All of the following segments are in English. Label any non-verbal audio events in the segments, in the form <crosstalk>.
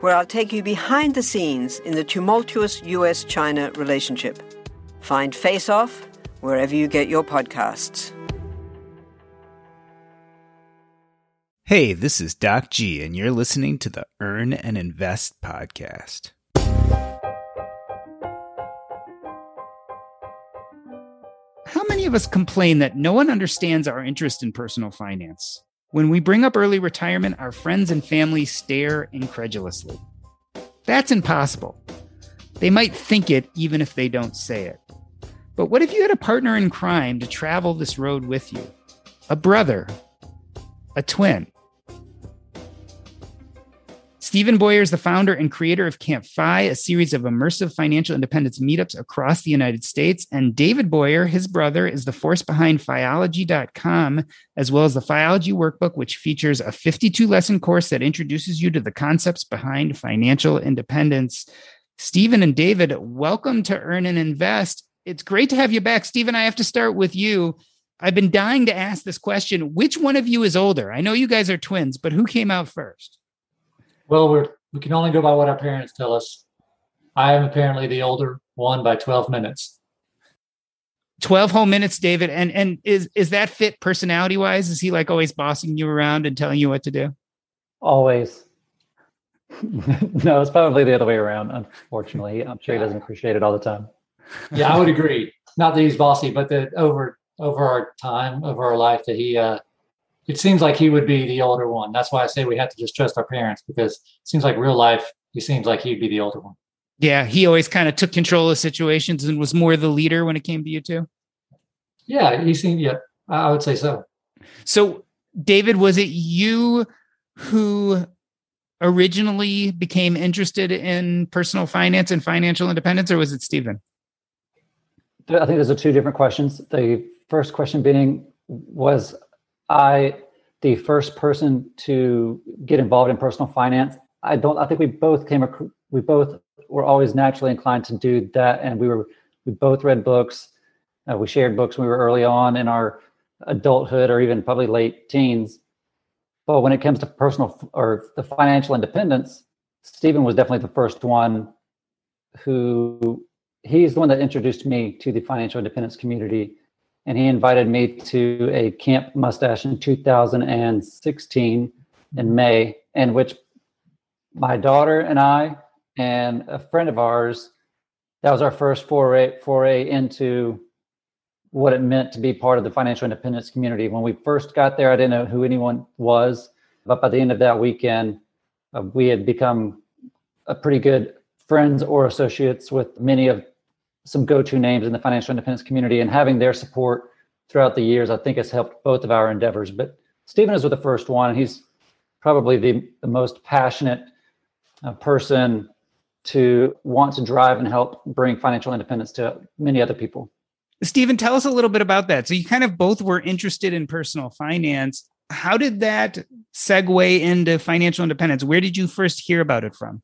where I'll take you behind the scenes in the tumultuous US China relationship. Find Face Off wherever you get your podcasts. Hey, this is Doc G, and you're listening to the Earn and Invest podcast. How many of us complain that no one understands our interest in personal finance? When we bring up early retirement, our friends and family stare incredulously. That's impossible. They might think it even if they don't say it. But what if you had a partner in crime to travel this road with you? A brother, a twin, Stephen Boyer is the founder and creator of Camp FI, a series of immersive financial independence meetups across the United States. And David Boyer, his brother, is the force behind Fiology.com, as well as the Fiology Workbook, which features a 52 lesson course that introduces you to the concepts behind financial independence. Stephen and David, welcome to Earn and Invest. It's great to have you back. Stephen, I have to start with you. I've been dying to ask this question. Which one of you is older? I know you guys are twins, but who came out first? Well, we're we can only go by what our parents tell us. I am apparently the older one by 12 minutes. 12 whole minutes, David. And and is is that fit personality wise? Is he like always bossing you around and telling you what to do? Always. <laughs> no, it's probably the other way around, unfortunately. I'm sure he doesn't appreciate it all the time. Yeah, I would agree. Not that he's bossy, but that over over our time, over our life, that he uh it seems like he would be the older one. That's why I say we have to just trust our parents because it seems like real life, he seems like he'd be the older one. Yeah, he always kind of took control of situations and was more the leader when it came to you too. Yeah, he seemed. Yeah, I would say so. So, David, was it you who originally became interested in personal finance and financial independence, or was it Stephen? I think those are two different questions. The first question being was I the first person to get involved in personal finance. I don't. I think we both came. We both were always naturally inclined to do that, and we were. We both read books. Uh, we shared books when we were early on in our adulthood, or even probably late teens. But when it comes to personal or the financial independence, Stephen was definitely the first one who he's the one that introduced me to the financial independence community and he invited me to a Camp Mustache in 2016 in May, in which my daughter and I and a friend of ours, that was our first foray foray into what it meant to be part of the financial independence community. When we first got there, I didn't know who anyone was, but by the end of that weekend, uh, we had become a pretty good friends or associates with many of some go-to names in the financial independence community and having their support throughout the years, I think has helped both of our endeavors. But Stephen is with the first one. He's probably the, the most passionate uh, person to want to drive and help bring financial independence to many other people. Stephen, tell us a little bit about that. So you kind of both were interested in personal finance. How did that segue into financial independence? Where did you first hear about it from?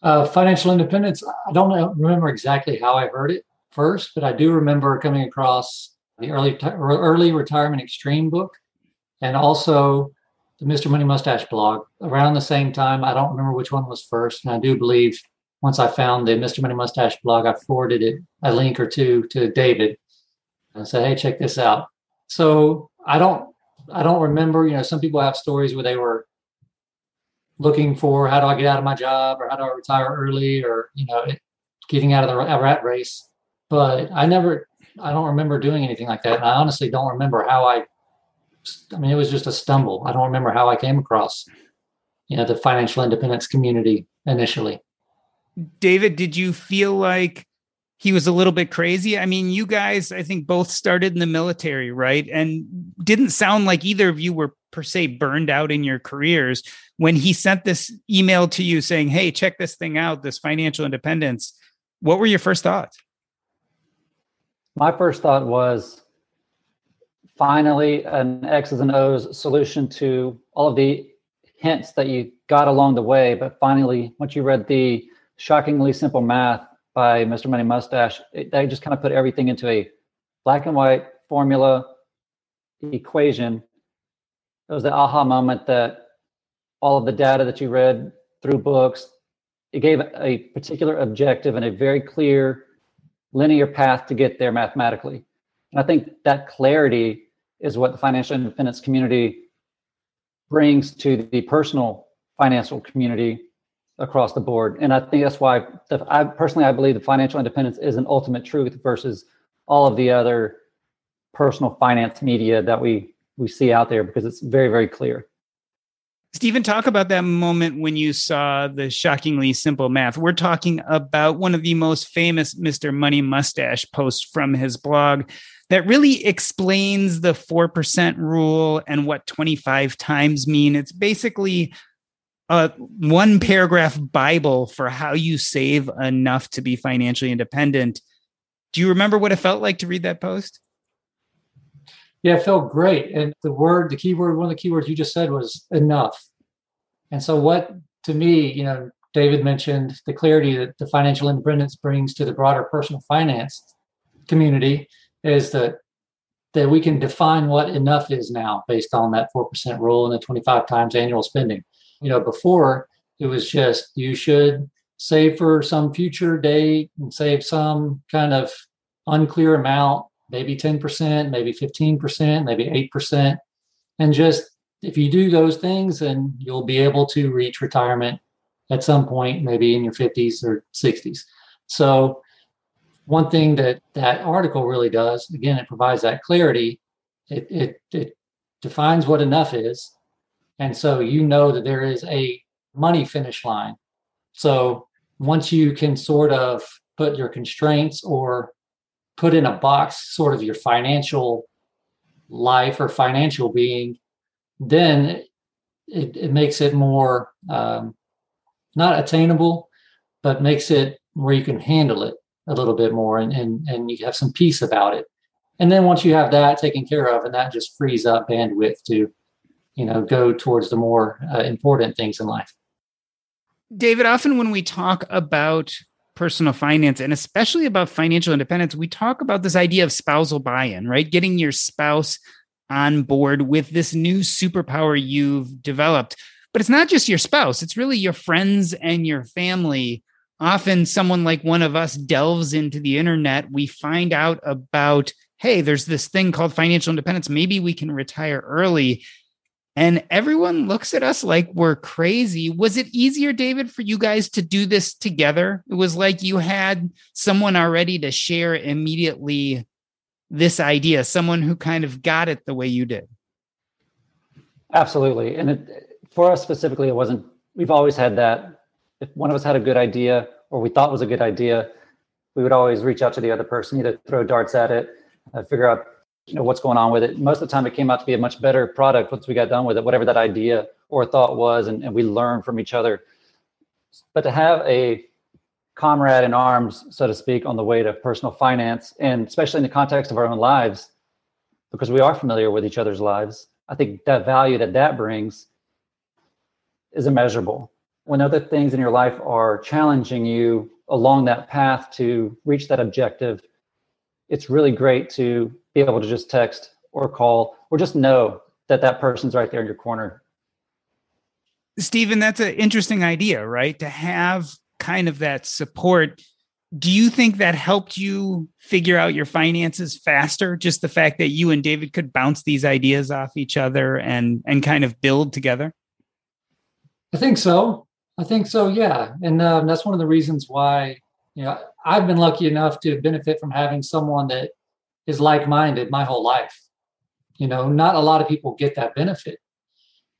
Uh, financial independence. I don't remember exactly how I heard it first, but I do remember coming across the early early retirement extreme book, and also the Mr. Money Mustache blog around the same time. I don't remember which one was first, and I do believe once I found the Mr. Money Mustache blog, I forwarded it a link or two to David and said, "Hey, check this out." So I don't I don't remember. You know, some people have stories where they were looking for how do I get out of my job or how do I retire early or you know getting out of the rat race. But I never, I don't remember doing anything like that. And I honestly don't remember how I, I mean, it was just a stumble. I don't remember how I came across, you know, the financial independence community initially. David, did you feel like he was a little bit crazy? I mean, you guys, I think both started in the military, right? And didn't sound like either of you were per se burned out in your careers when he sent this email to you saying, Hey, check this thing out, this financial independence. What were your first thoughts? My first thought was finally an X's and O's solution to all of the hints that you got along the way. But finally, once you read the shockingly simple math by Mr. Money Mustache, it, that just kind of put everything into a black and white formula equation it was the aha moment that all of the data that you read through books it gave a particular objective and a very clear linear path to get there mathematically and i think that clarity is what the financial independence community brings to the personal financial community across the board and i think that's why the, i personally i believe that financial independence is an ultimate truth versus all of the other personal finance media that we we see out there because it's very, very clear. Stephen, talk about that moment when you saw the shockingly simple math. We're talking about one of the most famous Mr. Money Mustache posts from his blog that really explains the 4% rule and what 25 times mean. It's basically a one paragraph Bible for how you save enough to be financially independent. Do you remember what it felt like to read that post? Yeah, it felt great. And the word, the key word, one of the keywords you just said was enough. And so, what to me, you know, David mentioned the clarity that the financial independence brings to the broader personal finance community is that that we can define what enough is now based on that 4% rule and the 25 times annual spending. You know, before it was just you should save for some future date and save some kind of unclear amount maybe 10%, maybe 15%, maybe 8%. And just if you do those things, then you'll be able to reach retirement at some point, maybe in your 50s or 60s. So, one thing that that article really does, again, it provides that clarity. It, it, it defines what enough is. And so you know that there is a money finish line. So once you can sort of put your constraints or put in a box sort of your financial life or financial being, then it, it makes it more um, not attainable, but makes it where you can handle it a little bit more and, and, and you have some peace about it. And then once you have that taken care of, and that just frees up bandwidth to, you know, go towards the more uh, important things in life. David, often when we talk about personal finance and especially about financial independence, we talk about this idea of spousal buy in, right? Getting your spouse on board with this new superpower you've developed. But it's not just your spouse, it's really your friends and your family. Often, someone like one of us delves into the internet. We find out about, hey, there's this thing called financial independence. Maybe we can retire early and everyone looks at us like we're crazy. Was it easier, David, for you guys to do this together? It was like you had someone already to share immediately this idea, someone who kind of got it the way you did. Absolutely. And it, for us specifically, it wasn't, we've always had that. If one of us had a good idea or we thought was a good idea, we would always reach out to the other person, either throw darts at it, uh, figure out you know what's going on with it. Most of the time it came out to be a much better product once we got done with it whatever that idea or thought was and, and we learned from each other. But to have a comrade in arms so to speak on the way to personal finance and especially in the context of our own lives because we are familiar with each other's lives i think that value that that brings is immeasurable. When other things in your life are challenging you along that path to reach that objective it's really great to be able to just text or call or just know that that person's right there in your corner. Stephen, that's an interesting idea, right? To have kind of that support. Do you think that helped you figure out your finances faster? Just the fact that you and David could bounce these ideas off each other and and kind of build together. I think so. I think so. Yeah, and um, that's one of the reasons why you know, I've been lucky enough to benefit from having someone that is like-minded my whole life. You know, not a lot of people get that benefit.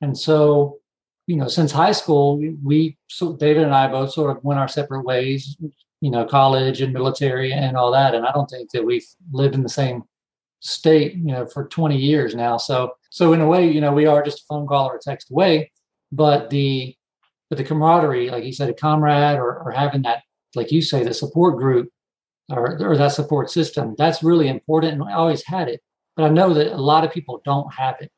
And so, you know, since high school, we, so David and I both sort of went our separate ways, you know, college and military and all that. And I don't think that we've lived in the same state, you know, for 20 years now. So, so in a way, you know, we are just a phone call or a text away, but the, but the camaraderie, like you said, a comrade or, or having that, like you say, the support group or, or that support system, that's really important. And I always had it, but I know that a lot of people don't have it.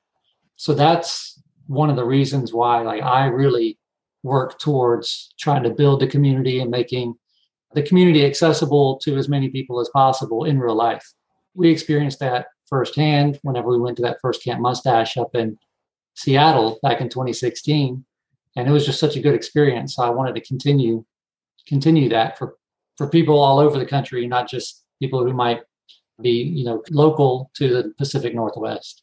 So that's one of the reasons why like I really work towards trying to build the community and making the community accessible to as many people as possible in real life. We experienced that firsthand whenever we went to that first Camp Mustache up in Seattle back in 2016. And it was just such a good experience. So I wanted to continue continue that for for people all over the country, not just people who might be, you know, local to the Pacific Northwest.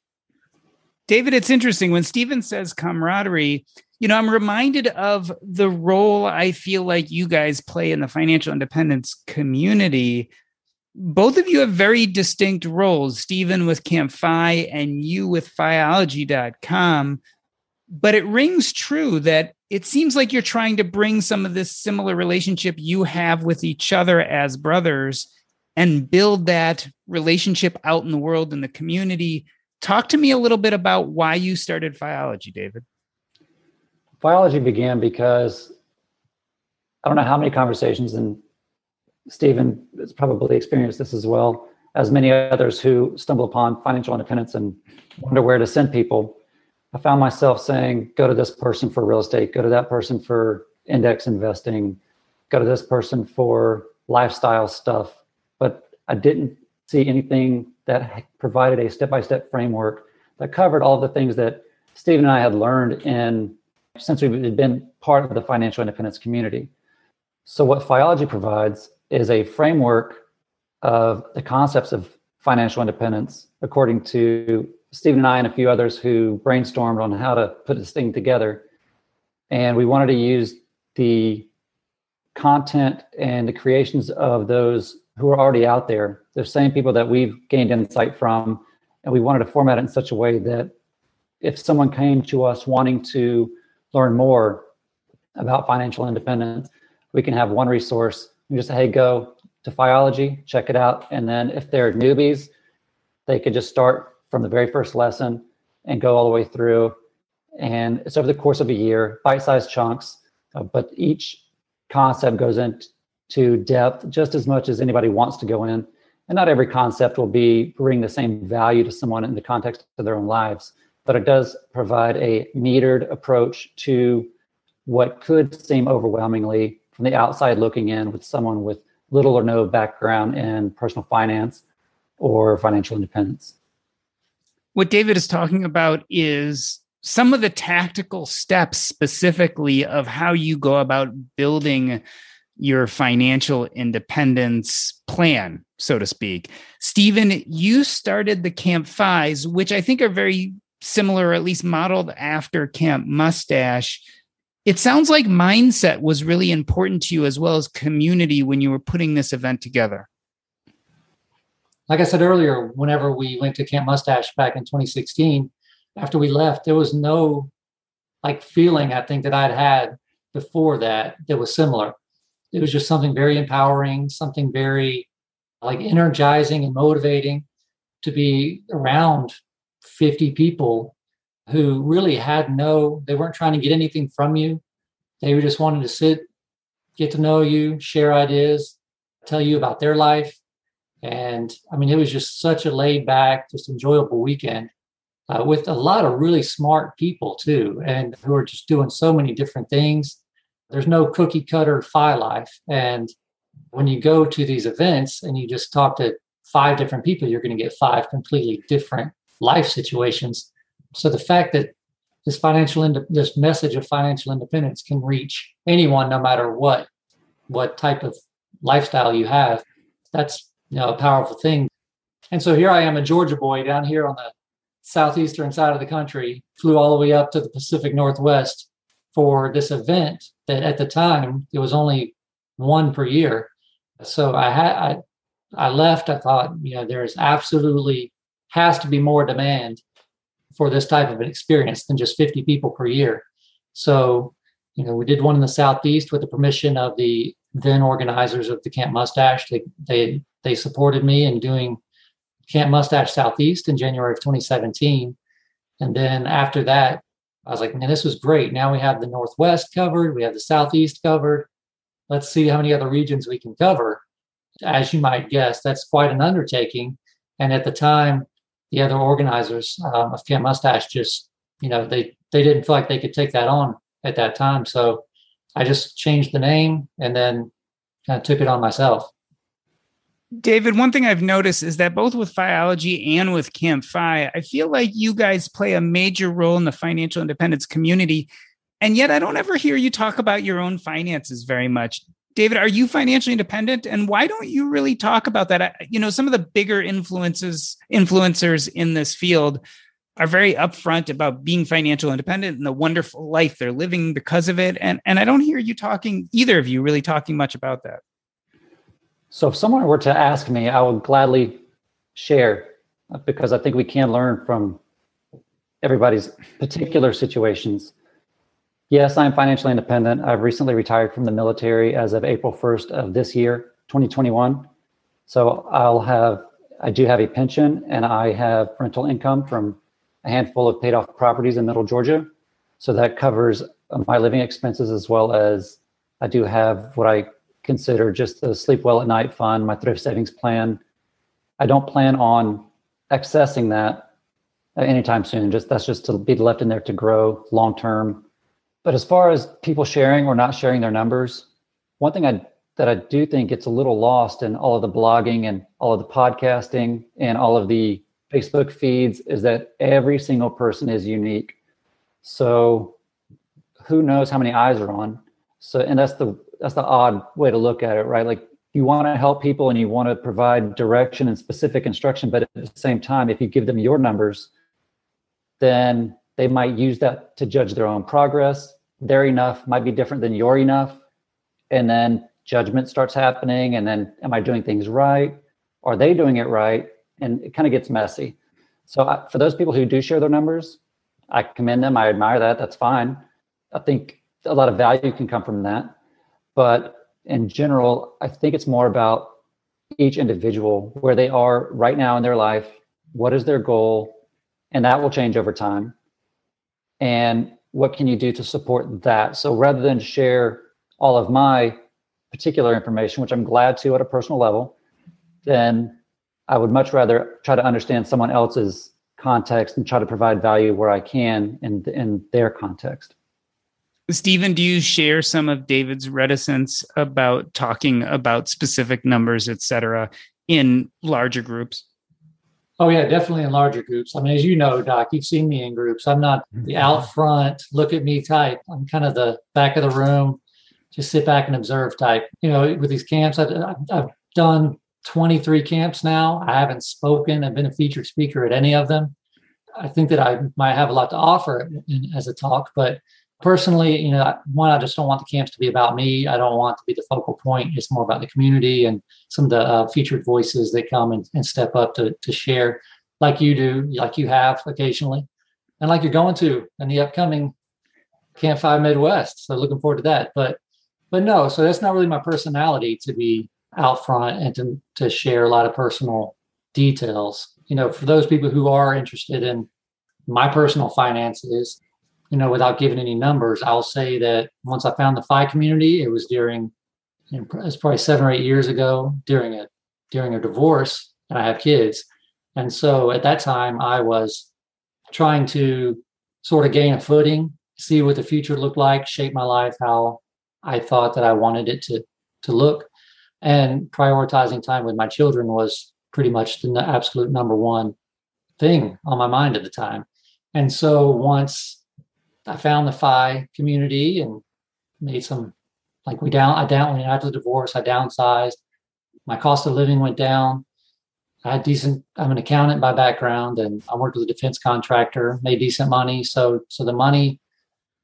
David, it's interesting when Stephen says camaraderie, you know, I'm reminded of the role I feel like you guys play in the financial independence community. Both of you have very distinct roles, Stephen with Camp FI and you with FIology.com. But it rings true that it seems like you're trying to bring some of this similar relationship you have with each other as brothers and build that relationship out in the world in the community Talk to me a little bit about why you started Fiology, David. Fiology began because I don't know how many conversations, and Stephen has probably experienced this as well, as many others who stumble upon financial independence and wonder where to send people. I found myself saying, go to this person for real estate, go to that person for index investing, go to this person for lifestyle stuff. But I didn't see anything that provided a step-by-step framework that covered all the things that Steve and I had learned in since we've been part of the financial independence community. So what Fiology provides is a framework of the concepts of financial independence according to Stephen and I and a few others who brainstormed on how to put this thing together. And we wanted to use the content and the creations of those who are already out there, the same people that we've gained insight from, and we wanted to format it in such a way that if someone came to us wanting to learn more about financial independence, we can have one resource. We just say, hey, go to Fiology, check it out. And then if they're newbies, they could just start from the very first lesson and go all the way through. And it's over the course of a year, bite sized chunks, uh, but each concept goes into depth just as much as anybody wants to go in. And not every concept will be bring the same value to someone in the context of their own lives, but it does provide a metered approach to what could seem overwhelmingly from the outside looking in with someone with little or no background in personal finance or financial independence. What David is talking about is some of the tactical steps specifically of how you go about building your financial independence plan, so to speak. Stephen, you started the Camp FIs, which I think are very similar, or at least modeled after Camp Mustache. It sounds like mindset was really important to you as well as community when you were putting this event together. Like I said earlier, whenever we went to Camp Mustache back in 2016, after we left, there was no like feeling I think that I'd had before that that was similar it was just something very empowering, something very like energizing and motivating to be around 50 people who really had no, they weren't trying to get anything from you. They were just wanting to sit, get to know you, share ideas, tell you about their life. And I mean, it was just such a laid back, just enjoyable weekend uh, with a lot of really smart people too, and who are just doing so many different things there's no cookie cutter FI life. And when you go to these events and you just talk to five different people, you're going to get five completely different life situations. So the fact that this financial ind- this message of financial independence can reach anyone, no matter what what type of lifestyle you have, that's you know a powerful thing. And so here I am, a Georgia boy down here on the southeastern side of the country, flew all the way up to the Pacific Northwest for this event that at the time it was only one per year So I had I, I left. I thought, you know, there is absolutely has to be more demand for this type of an experience than just 50 people per year. So, you know, we did one in the southeast with the permission of the then organizers of the Camp Mustache. They they they supported me in doing Camp Mustache Southeast in January of 2017. And then after that, I was like, man, this was great. Now we have the Northwest covered, we have the Southeast covered. Let's see how many other regions we can cover. As you might guess, that's quite an undertaking. And at the time, the other organizers um, of Camp Mustache just, you know, they they didn't feel like they could take that on at that time. So I just changed the name and then kind of took it on myself. David, one thing I've noticed is that both with Fiology and with Camp FI, I feel like you guys play a major role in the financial independence community. And yet I don't ever hear you talk about your own finances very much. David, are you financially independent? And why don't you really talk about that? You know, some of the bigger influences influencers in this field are very upfront about being financial independent and the wonderful life they're living because of it. And and I don't hear you talking either of you really talking much about that. So if someone were to ask me, I would gladly share uh, because I think we can learn from everybody's particular situations. Yes, I'm financially independent. I've recently retired from the military as of April 1st of this year, 2021. So I'll have, I do have a pension and I have rental income from a handful of paid off properties in middle Georgia. So that covers my living expenses as well as I do have what I consider just the sleep well at night fund, my thrift savings plan. I don't plan on accessing that uh, anytime soon. Just that's just to be left in there to grow long term. But as far as people sharing or not sharing their numbers, one thing I that I do think gets a little lost in all of the blogging and all of the podcasting and all of the Facebook feeds is that every single person is unique. So who knows how many eyes are on? So and that's the that's the odd way to look at it, right? Like you want to help people and you want to provide direction and specific instruction, but at the same time, if you give them your numbers, then they might use that to judge their own progress. Their enough might be different than your enough. And then judgment starts happening. And then, am I doing things right? Are they doing it right? And it kind of gets messy. So, I, for those people who do share their numbers, I commend them. I admire that. That's fine. I think a lot of value can come from that. But in general, I think it's more about each individual, where they are right now in their life, what is their goal, and that will change over time. And what can you do to support that? So rather than share all of my particular information, which I'm glad to at a personal level, then I would much rather try to understand someone else's context and try to provide value where I can in, in their context. Stephen, do you share some of David's reticence about talking about specific numbers, et cetera, in larger groups? Oh yeah, definitely in larger groups. I mean, as you know, Doc, you've seen me in groups. I'm not the mm-hmm. out front, look at me type. I'm kind of the back of the room, just sit back and observe type. You know, with these camps, I've, I've done 23 camps now. I haven't spoken. I've been a featured speaker at any of them. I think that I might have a lot to offer in, as a talk, but personally, you know, one, I just don't want the camps to be about me. I don't want to be the focal point. It's more about the community and some of the uh, featured voices that come and, and step up to, to share, like you do, like you have occasionally, and like you're going to in the upcoming Camp FI Midwest. So looking forward to that. But but no, so that's not really my personality to be out front and to to share a lot of personal details. You know, for those people who are interested in my personal finances, you know, without giving any numbers, I'll say that once I found the FI community, it was during, you know, it's probably seven or eight years ago during a during a divorce, and I have kids, and so at that time I was trying to sort of gain a footing, see what the future looked like, shape my life how I thought that I wanted it to to look, and prioritizing time with my children was pretty much the absolute number one thing on my mind at the time. And so once I found the FI community and made some like we down I down when after the divorce I downsized. My cost of living went down. I had decent I'm an accountant by background and I worked with a defense contractor, made decent money. So so the money,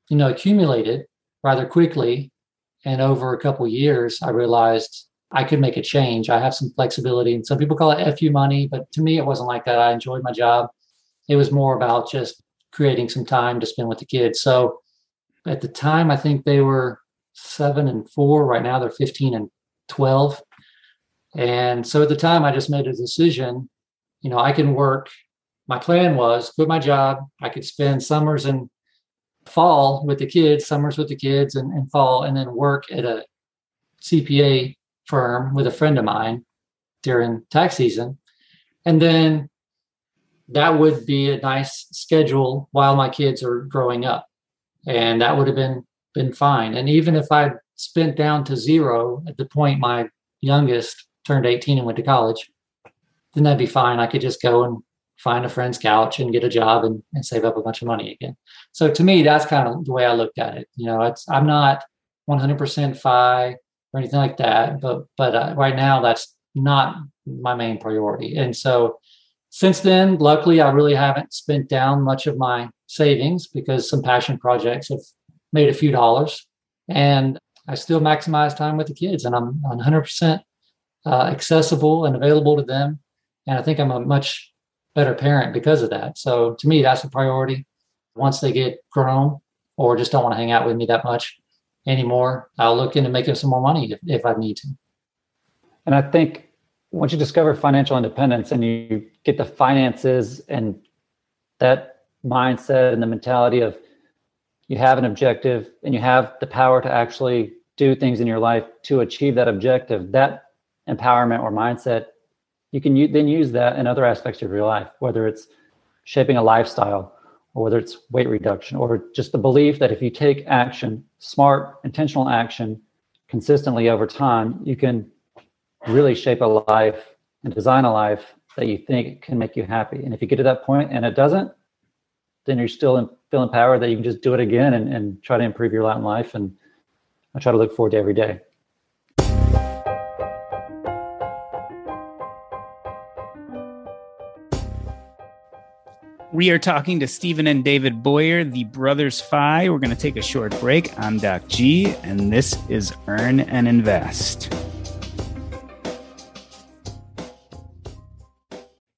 you know, accumulated rather quickly. And over a couple years, I realized I could make a change. I have some flexibility. And some people call it FU money, but to me, it wasn't like that. I enjoyed my job. It was more about just creating some time to spend with the kids. So at the time, I think they were seven and four. Right now, they're 15 and 12. And so at the time, I just made a decision. You know, I can work. My plan was quit my job. I could spend summers and fall with the kids, summers with the kids, and, and fall, and then work at a CPA firm with a friend of mine during tax season. And then that would be a nice schedule while my kids are growing up. And that would have been been fine. And even if I spent down to zero at the point my youngest turned 18 and went to college, then that'd be fine. I could just go and find a friend's couch and get a job and, and save up a bunch of money again. So to me, that's kind of the way I looked at it. You know, it's I'm not 100% FI or anything like that, but but uh, right now that's not my main priority. And so since then, luckily, I really haven't spent down much of my savings because some passion projects have made a few dollars, and I still maximize time with the kids, and I'm 100% uh, accessible and available to them. And I think I'm a much better parent because of that. So to me, that's a priority. Once they get grown or just don't want to hang out with me that much anymore, I'll look into making some more money if, if I need to. And I think once you discover financial independence and you get the finances and that mindset and the mentality of you have an objective and you have the power to actually do things in your life to achieve that objective that empowerment or mindset you can u- then use that in other aspects of your life whether it's shaping a lifestyle or whether it's weight reduction or just the belief that if you take action smart intentional action consistently over time you can really shape a life and design a life that you think can make you happy. And if you get to that point and it doesn't, then you're still in, feel empowered that you can just do it again and, and try to improve your lot in life. And I try to look forward to every day. We are talking to Stephen and David Boyer, the Brothers FI. We're going to take a short break. I'm Doc G, and this is Earn and Invest.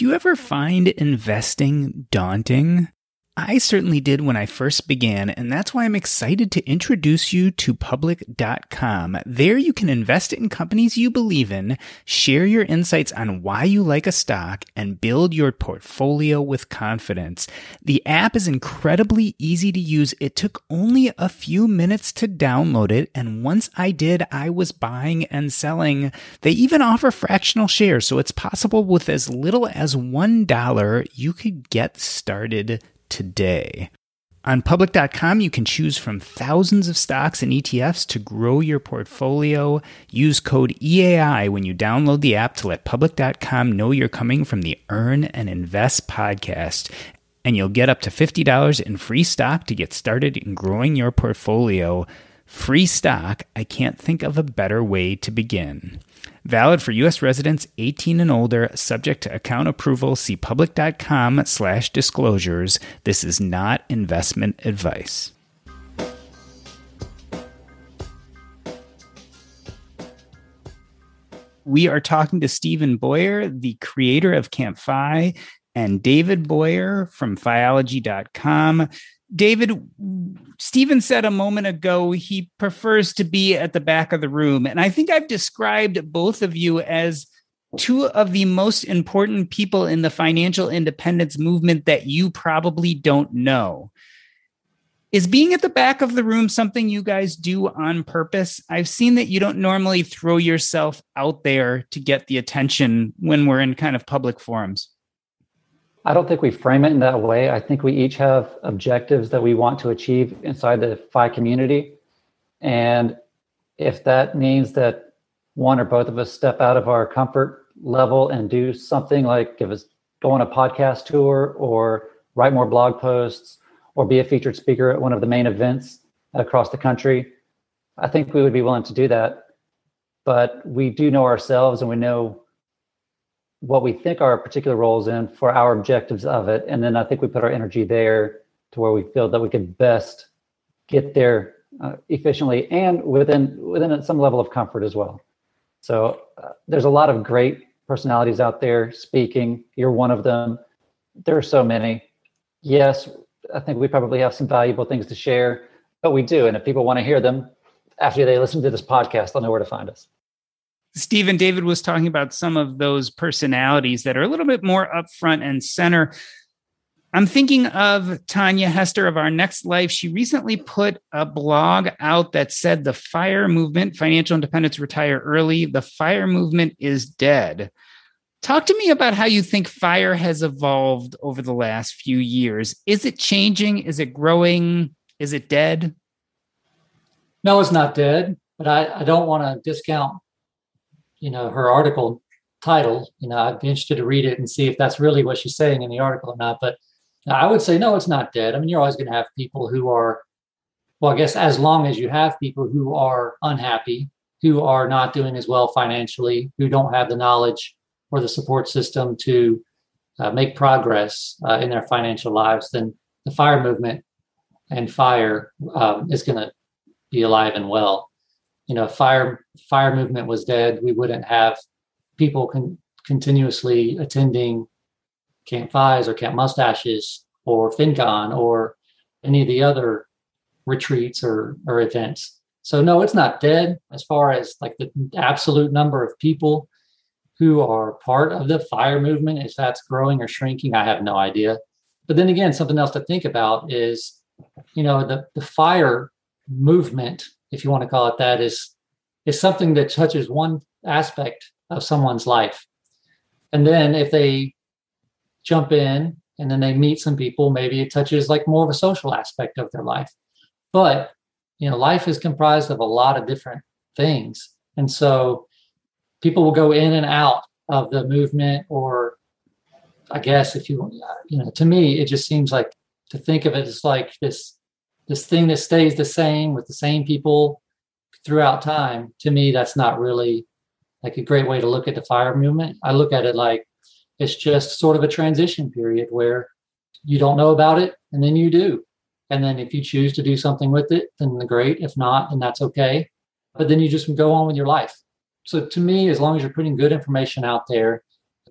Do you ever find investing daunting? I certainly did when I first began, and that's why I'm excited to introduce you to public.com. There you can invest in companies you believe in, share your insights on why you like a stock, and build your portfolio with confidence. The app is incredibly easy to use. It took only a few minutes to download it, and once I did, I was buying and selling. They even offer fractional shares, so it's possible with as little as $1 you could get started today. On public.com, you can choose from thousands of stocks and ETFs to grow your portfolio. Use code EAI when you download the app to let public.com know you're coming from the Earn and Invest podcast. And you'll get up to $50 in free stock to get started in growing your portfolio. Free stock, I can't think of a better way to begin. Valid for U.S. residents 18 and older, subject to account approval. See public.com slash disclosures. This is not investment advice. We are talking to Stephen Boyer, the creator of Camp FI, and David Boyer from Fiology.com. David, Stephen said a moment ago he prefers to be at the back of the room. And I think I've described both of you as two of the most important people in the financial independence movement that you probably don't know. Is being at the back of the room something you guys do on purpose? I've seen that you don't normally throw yourself out there to get the attention when we're in kind of public forums. I don't think we frame it in that way. I think we each have objectives that we want to achieve inside the FI community. And if that means that one or both of us step out of our comfort level and do something like give us go on a podcast tour or write more blog posts or be a featured speaker at one of the main events across the country, I think we would be willing to do that. But we do know ourselves and we know what we think our particular roles in for our objectives of it. And then i think we put our energy there to where we feel that we can best get there uh, efficiently and within within some level of comfort as well. So uh, there's a lot of great personalities out there speaking. You're one of them. There are so many. Yes i think we probably have some valuable things to share but we do. And if people want to hear them after they listen to this podcast they'll know where to find us Stephen David was talking about some of those personalities that are a little bit more upfront and center. I'm thinking of Tanja Hester of Our Next Life. She recently put a blog out that said the fire movement, financial independence, retire early, the fire movement is dead. Talk to me about how you think fire has evolved over the last few years. Is it changing? Is it growing? Is it dead? No, it's not dead, but I, I don't want to discount you know her article title you know i'd be interested to read it and see if that's really what she's saying in the article or not but i would say no it's not dead. I mean you're always going to have people who are well i guess as long as you have people who are unhappy who are not doing as well financially who don't have the knowledge or the support system to uh, make progress uh, in their financial lives then the fire movement and fire um, is going to be alive and well you know fire fire movement was dead. We wouldn't have people con- continuously attending camp FIs or camp mustaches or fincon or any of the other retreats or or events. So no it's not dead as far as like the absolute number of people who are part of the fire movement if that's growing or shrinking i have no idea. But then again something else to think about is you know the the fire movement if you want to call it that, is is something that touches one aspect of someone's life. And then if they jump in and then they meet some people, maybe it touches like more of a social aspect of their life. But you know, life is comprised of a lot of different things. And so people will go in and out of the movement or I guess if you you know, to me it just seems like to think of it as like this this thing that stays the same with the same people throughout time to me that's not really like a great way to look at the fire movement. I look at it like it's just sort of a transition period where you don't know about it and then you do. And then if you choose to do something with it then the great. If not then that's okay. But then you just go on with your life. So to me as long as you're putting good information out there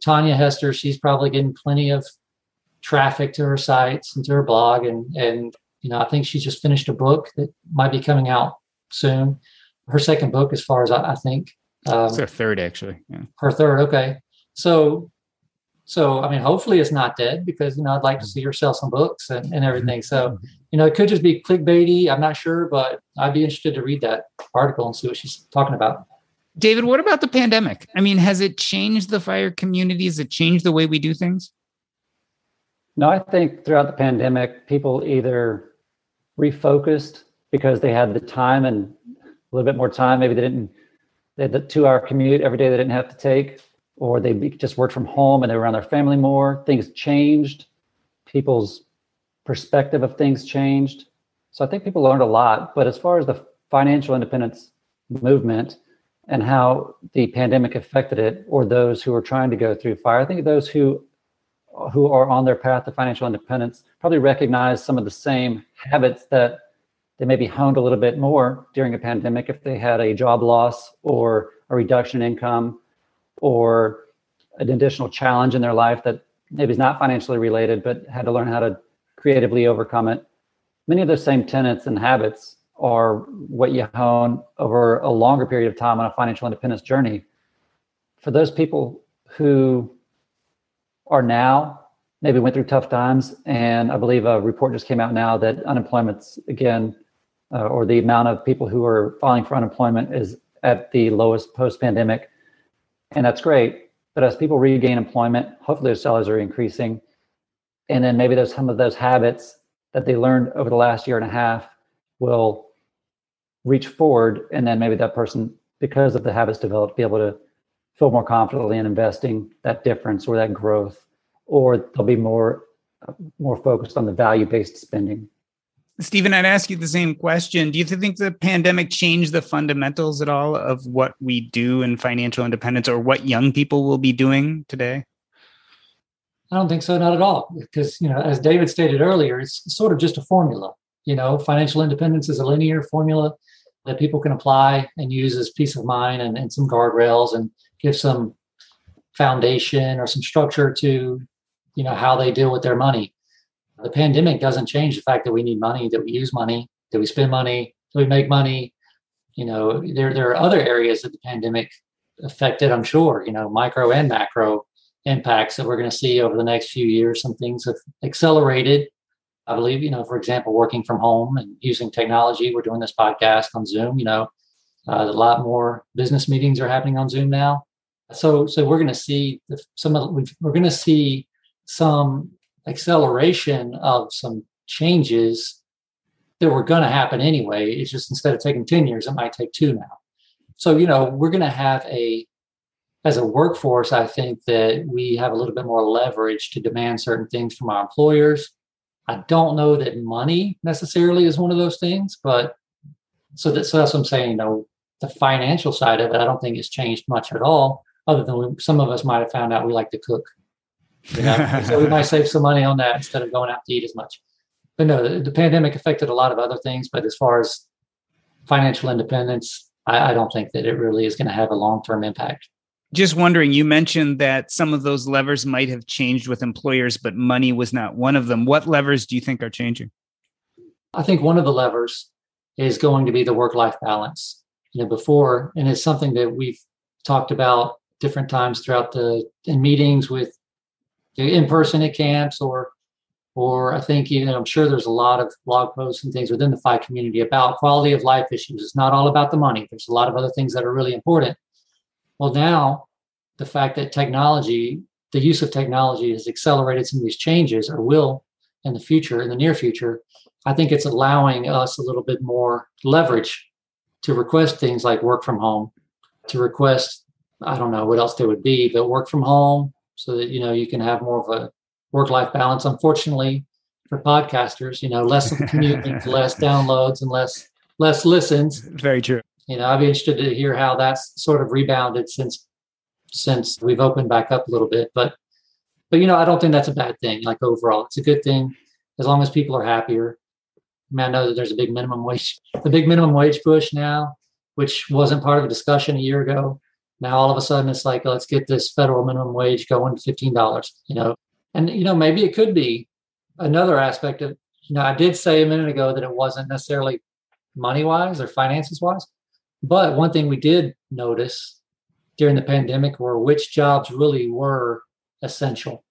tanja hester she's probably getting plenty of traffic to her sites and to her blog and and you know, I think she's just finished a book that might be coming out soon. Her second book, as far as I, I think. Um, it's her third, actually. Yeah. Her third. Okay. So, so I mean, hopefully it's not dead because you know I'd like to see her sell some books and, and everything. So, you know, it could just be clickbaity. I'm not sure, but I'd be interested to read that article and see what she's talking about. David, what about the pandemic? I mean, has it changed the fire community? Has it changed the way we do things? No, I think throughout the pandemic, people either refocused because they had the time and a little bit more time. Maybe they didn't, they had the two hour commute every day they didn't have to take, or they just worked from home and they were around their family more. Things changed. People's perspective of things changed. So I think people learned a lot. But as far as the financial independence movement and how the pandemic affected it or those who are trying to go through fire. I think those who who are on their path to financial independence probably recognize some of the same habits that they maybe honed a little bit more during a pandemic if they had a job loss or a reduction in income or an additional challenge in their life that maybe is not financially related but had to learn how to creatively overcome it. Many of those same tenets and habits are what you hone over a longer period of time on a financial independence journey. For those people who are now maybe went through tough times and i believe a report just came out now that unemployment's again uh, or the amount of people who are filing for unemployment is at the lowest post-pandemic, and that's great. But as people regain employment, hopefully their salaries are increasing, and then maybe there's some of those habits that they learned over the last year and a half will reach forward, and then maybe that person, because of the habits developed, be able to feel more confidently in investing that difference or that growth, or they'll be more more focused on the value-based spending. Stephen, I'd ask you the same question. Do you think the pandemic changed the fundamentals at all of what we do in financial independence or what young people will be doing today? I don't think so, not at all. Because, you know, as David stated earlier, it's sort of just a formula. You know, financial independence is a linear formula that people can apply and use as peace of mind and, and some guardrails and give some foundation or some structure to, you know, how they deal with their money the pandemic doesn't change the fact that we need money, that we use money, that we spend money, that we make money. You know, there there are other areas that the pandemic affected, I'm sure, you know, micro and macro impacts that we're going to see over the next few years. Some things have accelerated. I believe, you know, for example, working from home and using technology. We're doing this podcast on Zoom, you know, uh, a lot more business meetings are happening on Zoom now. So, so we're going to see the, some of we're going to see some acceleration of some changes that were going to happen anyway. It's just instead of taking 10 years, it might take two now. So, you know, we're going to have a, as a workforce, I think that we have a little bit more leverage to demand certain things from our employers. I don't know that money necessarily is one of those things, but so, that, so that's what I'm saying. You know, the financial side of it, I don't think it's changed much at all, other than we, some of us might have found out we like to cook. You know? <laughs> so we might save some money on that instead of going out to eat as much. But no, the, the pandemic affected a lot of other things. But as far as financial independence, I, I don't think that it really is going to have a long term impact. Just wondering, you mentioned that some of those levers might have changed with employers, but money was not one of them. What levers do you think are changing? I think one of the levers is going to be the work life balance. You know, before, and it's something that we've talked about different times throughout the in meetings with in person at camps or or I think know I'm sure there's a lot of blog posts and things within the FI community about quality of life issues. It's not all about the money. There's a lot of other things that are really important. Well, now the fact that technology, the use of technology has accelerated some of these changes or will in the future, in the near future, I think it's allowing us a little bit more leverage to request things like work from home, to request, I don't know what else there would be, but work from home, so that you know you can have more of a work life balance. Unfortunately, for podcasters, you know, less of the commute means <laughs> less downloads and less less listens. Very true. You know, I'd be interested to hear how that's sort of rebounded since since we've opened back up a little bit. But but you know, I don't think that's a bad thing. Like overall, it's a good thing as long as people are happier. I mean, I know that there's a big minimum wage, <laughs> the big minimum wage push now, which wasn't part of a discussion a year ago. Now all of a sudden it's like, let's get this federal minimum wage going to fifteen dollars. You know, and you know maybe it could be another aspect of. You know, I did say a minute ago that it wasn't necessarily money wise or finances wise, but one thing we did notice during the pandemic were which jobs really were essential.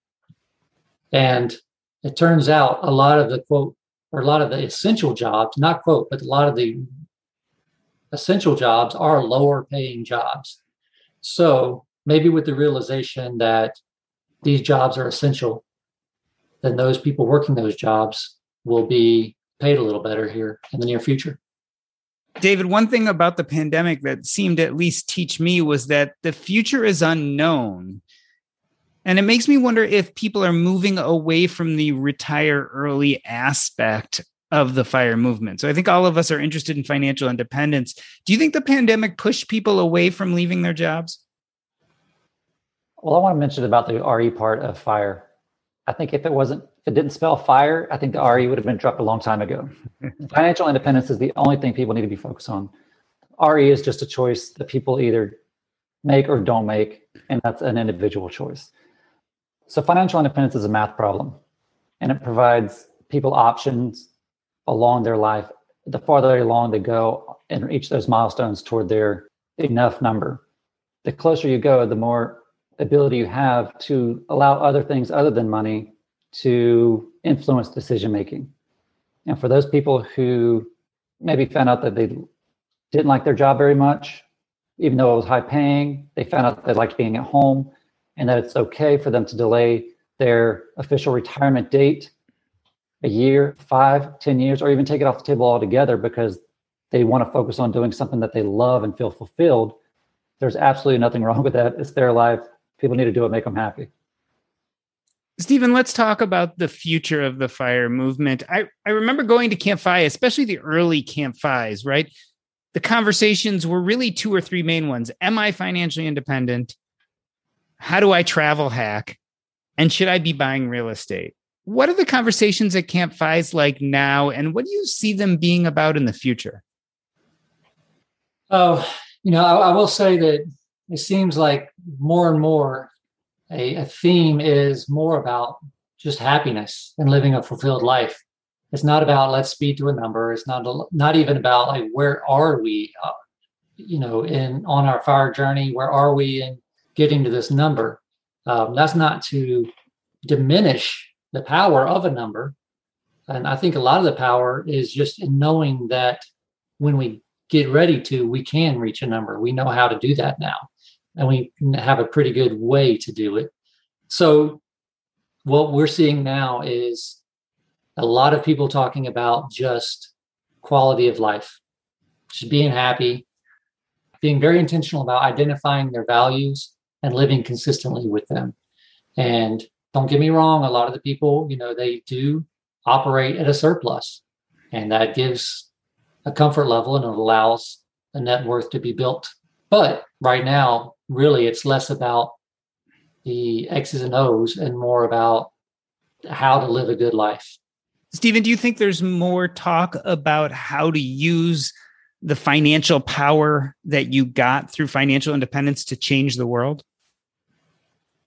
And it turns out a lot of the quote or a lot of the essential jobs, not quote, but a lot of the essential jobs are lower paying jobs. So maybe with the realization that these jobs are essential, then those people working those jobs will be paid a little better here in the near future. David, one thing about the pandemic that seemed to at least teach me was that the future is unknown. And it makes me wonder if people are moving away from the retire early aspect of the fire movement. So I think all of us are interested in financial independence. Do you think the pandemic pushed people away from leaving their jobs? Well, I want to mention about the RE part of fire. I think if it wasn't, if it didn't spell fire, I think the RE would have been dropped a long time ago. <laughs> Financial independence is the only thing people need to be focused on. RE is just a choice that people either make or don't make, and that's an individual choice. So financial independence is a math problem, and it provides people options along their life, the farther along they go and reach those milestones toward their enough number. The closer you go, the more ability you have to allow other things other than money to influence decision making. And for those people who maybe found out that they didn't like their job very much, even though it was high paying, they found out they liked being at home and that it's okay for them to delay their official retirement date a year, five, ten years, or even take it off the table altogether because they want to focus on doing something that they love and feel fulfilled. There's absolutely nothing <laughs> wrong with that. It's their life. People need to do it, make them happy. Stephen, let's talk about the future of the fire movement. I, I remember going to Camp FI, especially the early Camp FIs, right? The conversations were really two or three main ones. Am I financially independent? How do I travel hack? And should I be buying real estate? What are the conversations at Camp like now? And what do you see them being about in the future? Oh, you know, I, I will say that it seems like more and more a, a theme is more about just happiness and living a fulfilled life. It's not about let's speed to a number. It's not not even about like where are we, uh, you know, in on our fire journey. Where are we in getting to this number? Um, that's not to diminish the power of a number, and I think a lot of the power is just in knowing that when we get ready to, we can reach a number. We know how to do that now and we have a pretty good way to do it. So, what we're seeing now is a lot of people talking about just quality of life, just being happy, being very intentional about identifying their values and living consistently with them. And don't get me wrong, a lot of the people, you know, they do operate at a surplus, and that gives a comfort level and it allows a net worth to be built. But right now, really it's less about the X's and O's and more about how to live a good life. Stephen, do you think there's more talk about how to use the financial power that you got through financial independence to change the world?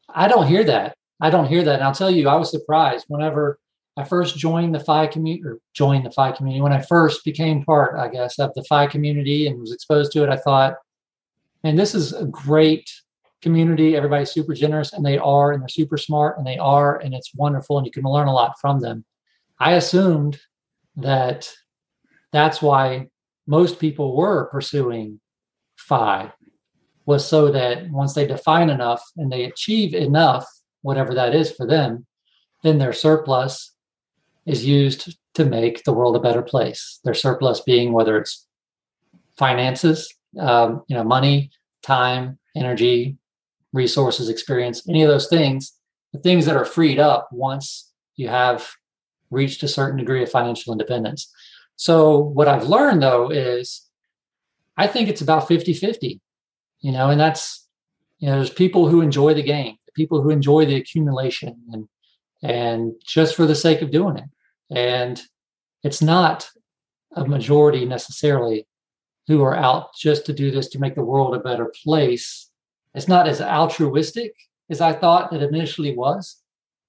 I don't hear that. I don't hear that. And I'll tell you, I was surprised whenever I first joined the FI community or joined the FI community. When I first became part, I guess, of the FI community and was exposed to it, I thought, and this is a great community. Everybody's super generous, and they are, and they're super smart, and they are, and it's wonderful, and you can learn a lot from them. I assumed that that's why most people were pursuing FI was so that once they define enough and they achieve enough, whatever that is for them, then their surplus is used to make the world a better place. Their surplus being whether it's finances, um, you know, money, time, energy, resources, experience, any of those things, the things that are freed up once you have reached a certain degree of financial independence. So what I've learned though is I think it's about 50-50, you know, and that's, you know, there's people who enjoy the game, people who enjoy the accumulation and, and just for the sake of doing it. And it's not a majority necessarily who are out just to do this to make the world a better place. It's not as altruistic as I thought it initially was.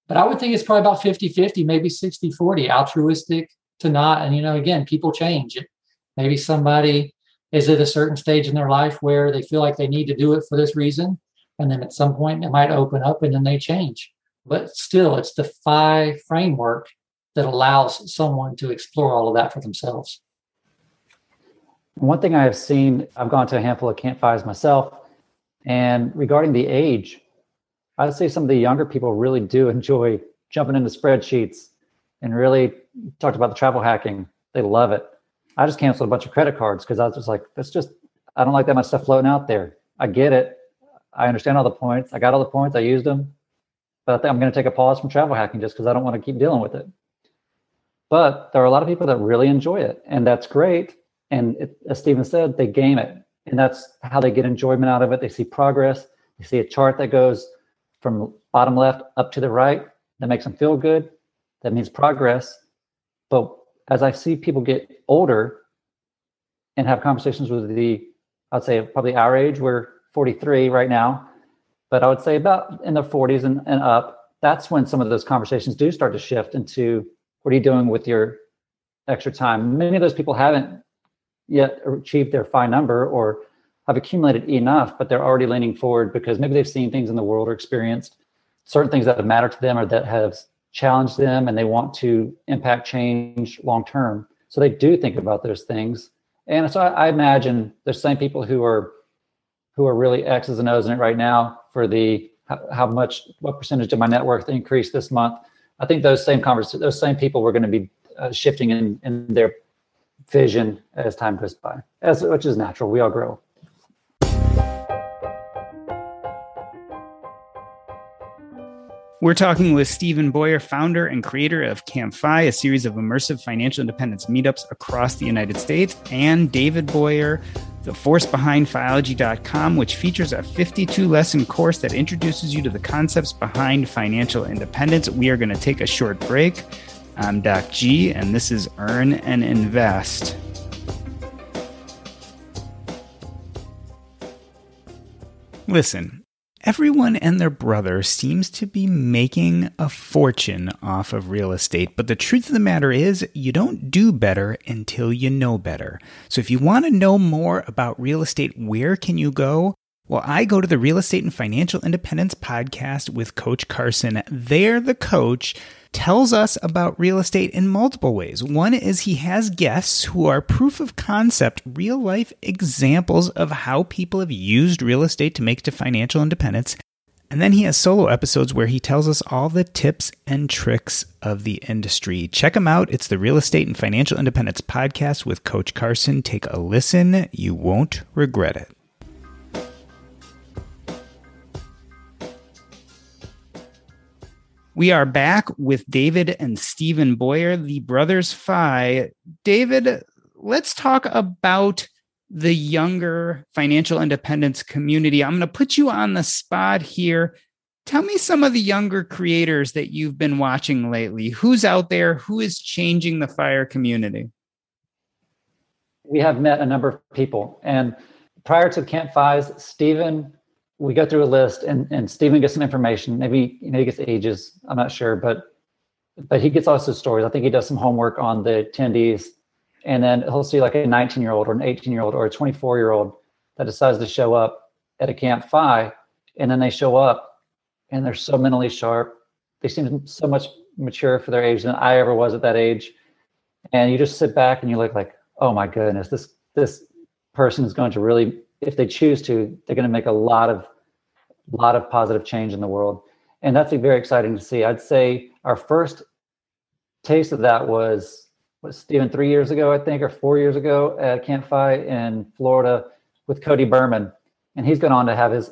But I would think it's probably about 50 50, maybe 60 40, altruistic to not. And, you know, again, people change. Maybe somebody is at a certain stage in their life where they feel like they need to do it for this reason. And then at some point it might open up and then they change. But still, it's the FI framework that allows someone to explore all of that for themselves. One thing I have seen, I've gone to a handful of Camp FIs myself, and regarding the age, I'd say some of the younger people really do <laughs> enjoy jumping into spreadsheets and really talked about the travel hacking. They love it. I just canceled a bunch of credit cards because I was just like, that's just, I don't like that much stuff floating out there. I get it. I understand all the points. I got all the points. I used them. But I think I'm going to take a pause from travel hacking just because I don't want to keep dealing with it. But there are a lot of people that really enjoy it, and that's great. And it, as Stephen said, they game it, and that's how they get enjoyment out of it. They see progress. They see a chart that goes from bottom left up to the right that makes them feel good. That means progress. But as I see people get older and have conversations with the, I'd say probably our age, we're 43 right now, but I would say about in the 40s and, and up, that's when some of those conversations do start to shift into what are you doing with your extra time? Many of those people haven't yet achieved their FI number or have accumulated enough, but they're already leaning forward because maybe they've seen things in the world or experienced certain things that have mattered to them or that have challenged them and they want to impact change long term. So they do think about those things. And so I, I imagine there's same people who are who are really X's and O's in it right now for the how, how much what percentage of my net worth increased this month. I think those same convers those same people were going to be uh, shifting in in their vision as time goes by, as which is natural. We all grow. We're talking with Stephen Baughier, founder and creator of CampFi, a series of immersive financial independence meetups across the United States, and David Baughier, the force behind Fiology.com, which features a 52 lesson course that introduces you to the concepts behind financial independence. We are going to take a short break. I'm Doc G, and this is Earn and Invest. Listen, Everyone and their brother seems to be making a fortune off of real estate, but the truth of the matter is, you don't do better until you know better. So if you want to know more about real estate, where can you go? Well, I go to the Real Estate and Financial Independence podcast with Coach Carson. They're the coach tells us about real estate in multiple ways. One is he has guests who are proof of concept, real life examples of how people have used real estate to make to financial independence. And then he has solo episodes where he tells us all the tips and tricks of the industry. Check him out. It's the Real Estate and Financial Independence podcast with Coach Carson. Take a listen. You won't regret it. We are back with David and Stephen Baughier, the brothers FI. David, let's talk about the younger financial independence community. I'm going to put you on the spot here. Tell me some of the younger creators that you've been watching lately. Who's out there? Who is changing the fire community? We have met a number of people. And prior to Camp FIs, Stephen we go through a list and, and Stephen gets some information. Maybe know he gets ages. I'm not sure, but but he gets also stories. I think he does some homework on the attendees, and then he'll see like a 19 year old or an 18 year old or a 24 year old that decides to show up at a camp and then they show up and they're so mentally sharp. They seem so much mature for their age than I ever was at that age. And you just sit back and you look like, oh my goodness, this this person is going to really, if they choose to, they're going to make a lot of a lot of positive change in the world. And that's very exciting to see. I'd say our first taste of that was was Stephen three years ago, I think, or four years ago at Camp FI in Florida with Cody Berman, and he's gone on to have his.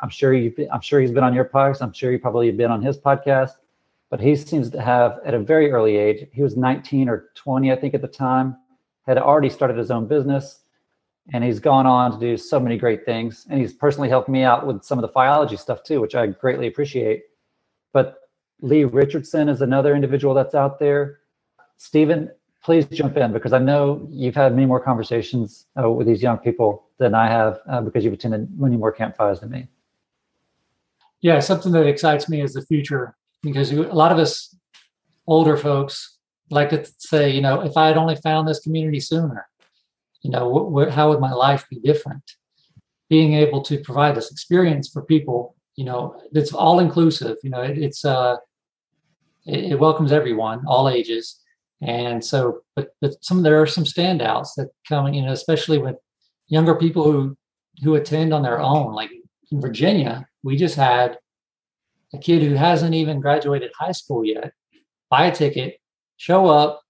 I'm sure you. I'm sure he's been on your podcast. I'm sure you probably have been on his podcast, but he seems to have at a very early age. He was 19 or 20, I think, at the time. Had already started his own business and he's gone on to do so many great things. And he's personally helped me out with some of the Fiology stuff too which i greatly appreciate. But lee richardson is another individual that's out there. Stephen please jump in because i know you've had many more conversations uh, with these young people than i have uh, because you've attended many more Camp FIs than me. Yeah something that excites me is the future because a lot of us older folks like to say you know if i had only found this community sooner you know how would my life be different? Being able to provide this experience for people you know it's all inclusive you know it, it's uh it, it, welcomes everyone all ages. And so but, but some there are some standouts that come you know especially with younger people who who attend on their own. Like in virginia we just had a kid who hasn't even graduated high school yet buy a ticket show up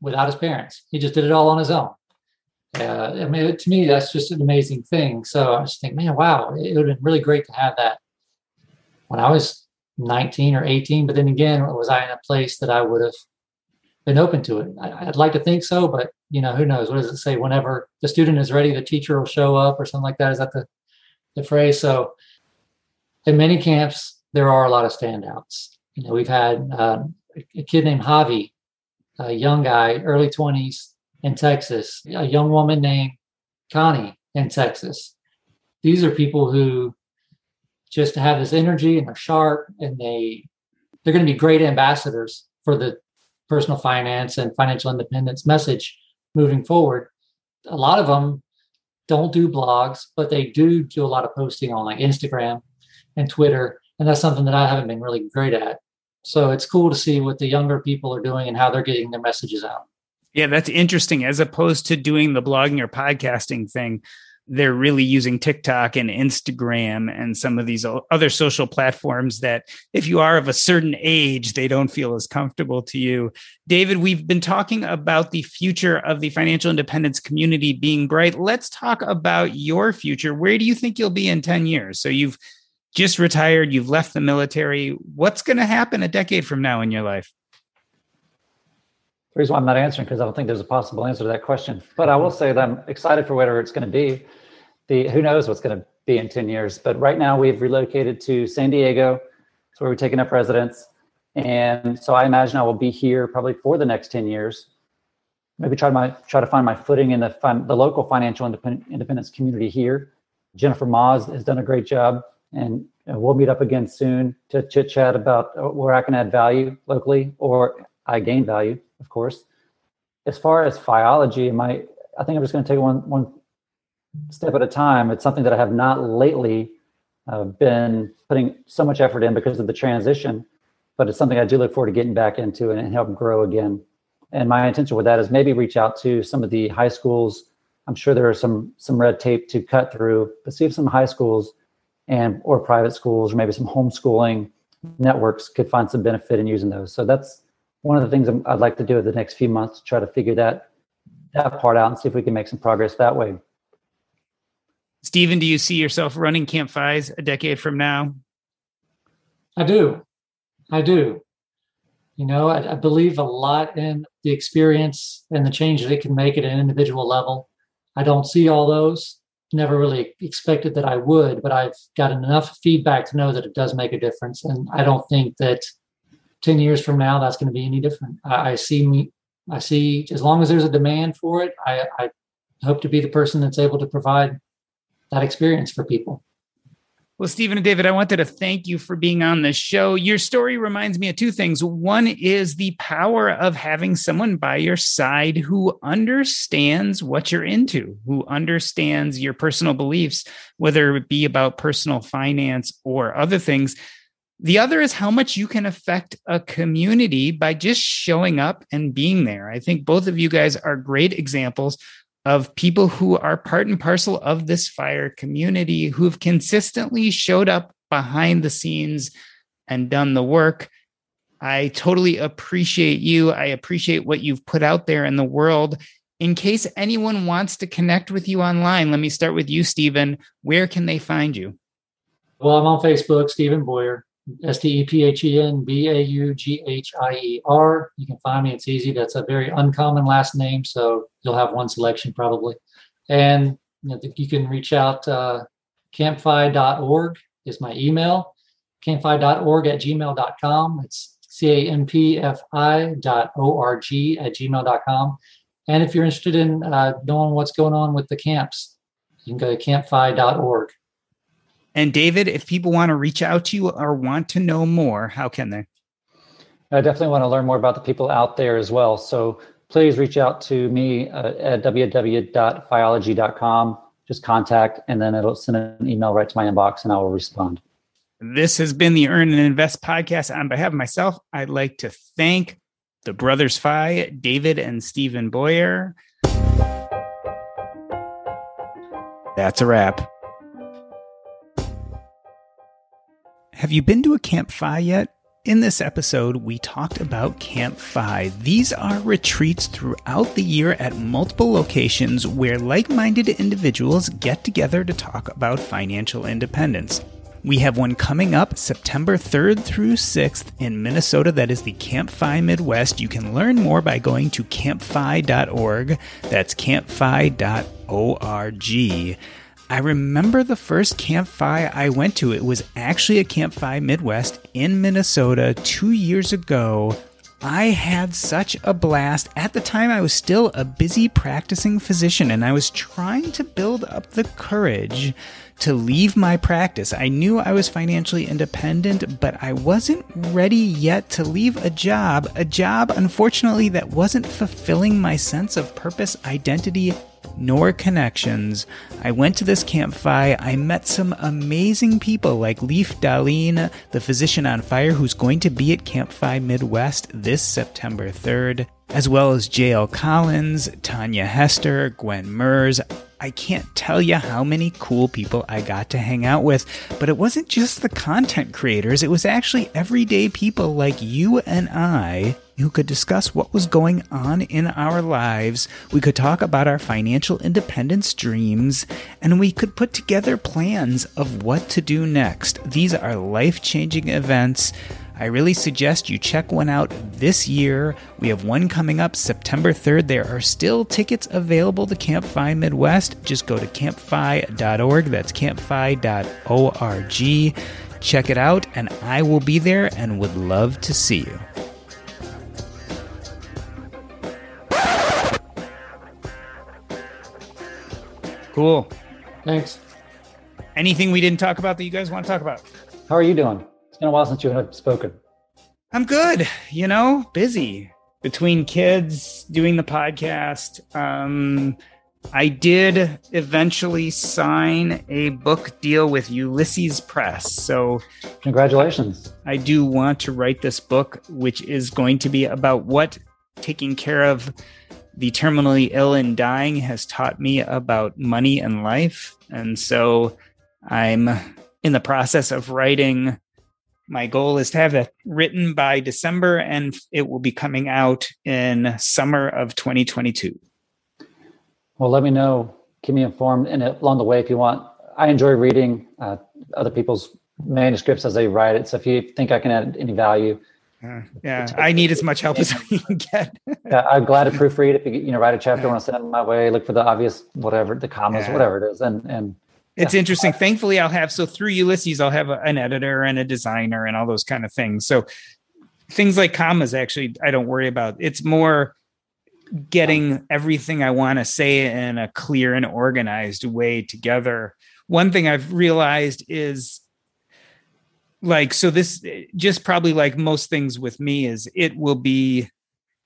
without his parents. He just did it all on his own uh, I mean, to me, that's just an amazing thing. So I just think, man, wow, it would have been really great to have that when I was 19 or 18. But then again, was I in a place that I would have been open to it. I, would like to think so, but you know, who knows? What does it say? Whenever the student is ready, the teacher will show up, or something like that. Is that the the phrase? So, in many camps, there are a lot of standouts. You know, we've had um, a kid named Javi, a young guy, early twenties in Texas. A young woman named Connie in Texas. These are people who just have this energy and they're sharp and they they're going to be great ambassadors for the personal finance and financial independence message moving forward. A lot of them don't do blogs, but they do do a lot of posting on like Instagram and Twitter. And that's something that I haven't been really great at. So it's cool to see what the younger people are doing and how they're getting their messages out. Yeah, that's interesting. As opposed to doing the blogging or podcasting thing, they're really using TikTok and Instagram and some of these other social platforms that, if you are of a certain age, they don't feel as comfortable to you. David, we've been talking about the future of the financial independence community being bright. Let's talk about your future. Where do you think you'll be in 10 years? So you've just retired, you've left the military. What's going to happen a decade from now in your life? The reason why I'm not answering because I don't think there's a possible answer to that question. But I will say that I'm excited for whatever it's going to be. The who knows what's going to be in 10 years. But right now we've relocated to San Diego. That's where we're taking up residence. And so I imagine I will be here probably for the next 10 years. Maybe try my try to find my footing in the the local financial independent, independence community here. Jennifer Moz has done a great job, and we'll meet up again soon to chit chat about uh, where I can add value locally or I gain value of course. As far as Fiology, my I think I'm just going to take one one step at a time. It's something that I have not lately uh, been putting so much effort in because of the transition, but it's something I do look forward to getting back into and, and help grow again. And my intention with that is maybe reach out to some of the high schools. I'm sure there are some some red tape to cut through, but see if some high schools and or private schools or maybe some homeschooling networks could find some benefit in using those. So that's one of the things I'd like to do in the next few months to try to figure that that part out and see if we can make some progress that way. Stephen, do you see yourself running Camp FIs a decade from now? I do. I do. You know, I, I, believe a lot in the experience and the change that it can make at an individual level. I don't see all those. Never really expected that I would, but I've gotten enough feedback to know that it does make a difference. And I don't think that 10 years from now that's going to be any different i, I see me i see as long as there's a demand for it I, I hope to be the person that's able to provide that experience for people well, Stephen and David, I wanted to thank you for being on the show. Your story reminds me of two things. One is the power of having someone by your side who understands what you're into, who understands your personal beliefs, whether it be about personal finance or other things. The other is how much you can affect a community by just showing up and being there. I think both of you guys are great examples of people who are part and parcel of this fire community who've consistently showed up behind the scenes and done the work. I totally appreciate you. I appreciate what you've put out there in the world. In case anyone wants to connect with you online, let me start with you, Stephen. Where can they find you? Well, I'm on Facebook, Stephen Baughier. S T E P H E N B A U G H I E R. You can find me. It's easy. That's a very uncommon last name, so you'll have one selection probably. And you, know, you can reach out. Uh, campfi.org is my email. Campfi.org at gmail.com. It's C A M P F I dot O R G at gmail.com. And if you're interested in uh, knowing what's going on with the camps, you can go to campfi.org. And David, if people want to reach out to you or want to know more, how can they? I definitely want to learn more about the people out there as well. So please reach out to me uh, at www.fiology.com. Just contact, and then it'll send an email right to my inbox, and I will respond. This has been the Earn and Invest podcast. On behalf of myself, I'd like to thank the Brothers Fi, David and Stephen Baughier. That's a wrap. Have you been to a Camp FI yet? In this episode, we talked about Camp FI. These are retreats throughout the year at multiple locations where like minded individuals get together to talk about financial independence. We have one coming up September 3rd through 6th in Minnesota. That is the CampFi Midwest. You can learn more by going to campfi.org. That's campfi.org. I remember the first Camp FI I went to. It was actually a Camp FI Midwest in Minnesota two years ago. I had such a blast. At the time, I was still a busy practicing physician and I was trying to build up the courage to leave my practice. I knew I was financially independent, but I wasn't ready yet to leave a job, a job, unfortunately, that wasn't fulfilling my sense of purpose, identity, nor connections. I went to this CampFi. I met some amazing people like Leif Dahleen, the physician on fire, who's going to be at CampFi Midwest this September 3rd, as well as JL Collins, Tanja Hester, Gwen Merz. I can't tell you how many cool people I got to hang out with, but it wasn't just the content creators, it was actually everyday people like you and I who could discuss what was going on in our lives. We could talk about our financial independence dreams, and we could put together plans of what to do next. These are life changing events. I really suggest you check one out this year. We have one coming up September 3rd. There are still tickets available to CampFi Midwest. Just go to campfi.org. That's campfi.org. Check it out, and I will be there and would love to see you. Cool. Thanks. Anything we didn't talk about that you guys want to talk about? How are you doing? It's been a while since you have spoken. I'm good. You know, busy between kids, doing the podcast. Um, I did eventually sign a book deal with Ulysses Press. So, congratulations. I do want to write this book, which is going to be about what taking care of the terminally ill and dying has taught me about money and life. And so I'm in the process of writing. My goal is to have it written by December and it will be coming out in summer of 2022. Well, let me know. Keep me informed and along the way if you want. I enjoy reading uh, other people's manuscripts as they write it. So if you think I can add any value, uh, yeah, I need as much help as <laughs> I can get. yeah, I'm glad to proofread. If you you know write a chapter, yeah. want to send it my way, look for the obvious whatever the commas, yeah. whatever it is, and and it's yeah. interesting. Thankfully, I'll have so through Ulysses, I'll have a, an editor and a designer and all those kind of things. So things like commas, actually, I don't worry about. It's more getting everything I want to say in a clear and organized way together. One thing I've realized is like so this just probably like most things with me is it will be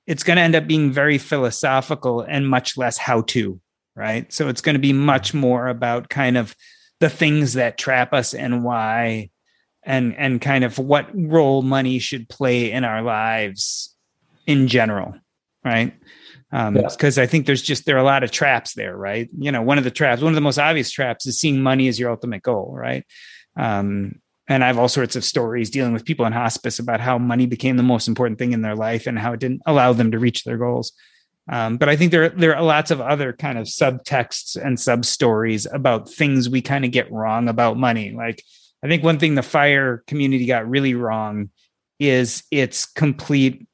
it's going to end up being very philosophical and much less how to right? So it's going to be much more about kind of the things that trap us and why and and kind of what role money should play in our lives in general right? Um because yeah. i think there's just there are a lot of traps there right? You know one of the traps one of the most obvious traps is seeing money as your ultimate goal right? Um and I have all sorts of stories dealing with people in hospice about how money became the most important thing in their life and how it didn't allow them to reach their goals. Um, but I think there there are lots of other kind of subtexts and sub stories about things we kind of get wrong about money. Like I think one thing the fire community got really wrong is its complete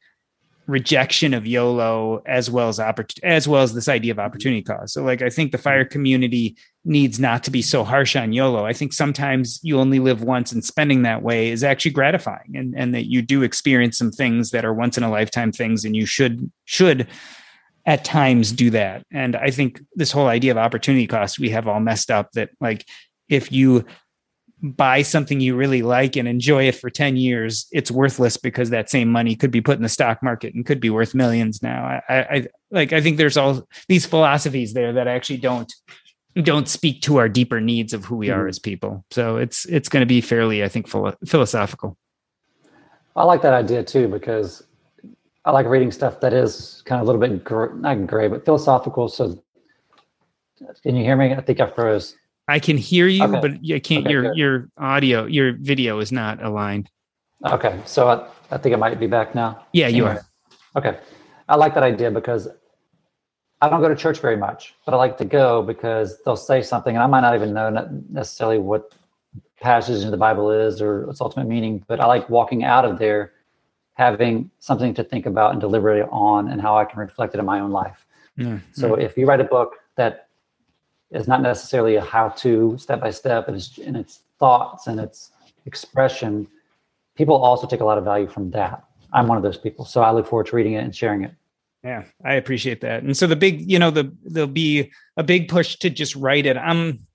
rejection of YOLO as well as oppor- as well as this idea of mm-hmm. opportunity cost. So like I think the fire mm-hmm. community needs not to be so harsh on YOLO. I think sometimes you only live once and spending that way is actually gratifying and, and that you do experience some things that are once in a lifetime things and you should should at times do that. And I think this whole idea of opportunity cost we have all messed up that like if you buy something you really like and enjoy it for 10 years, it's worthless because that same money could be put in the stock market and could be worth millions now. I, I like I think there's all these philosophies there that actually don't don't speak to our deeper needs of who we are mm-hmm. as people. So it's it's going to be fairly, I think, philosophical. I like that idea too because I like reading stuff that is kind of a little bit gr- not gray, but philosophical. So, can you hear me? I think I froze. I can hear you, okay. but I can't. Okay, your good. your audio, your video is not aligned. Okay, so I, I think I might be back now. Yeah, you anyway. are. Okay, I like that idea because I don't go to church very much, but I like to go because they'll say something, and I might not even know necessarily what passage in the Bible is or its ultimate meaning, but I like walking out of there having something to think about and deliberate on and how I can reflect it in my own life. Yeah. So mm. if you write a book that is not necessarily a how-to step by step and its, in its thoughts and its expression, people also take a lot of value from that. I'm one of those people. So I look forward to reading it and sharing it. Yeah, I appreciate that. And so the big, you know, the there'll be a big push to just write it. I'm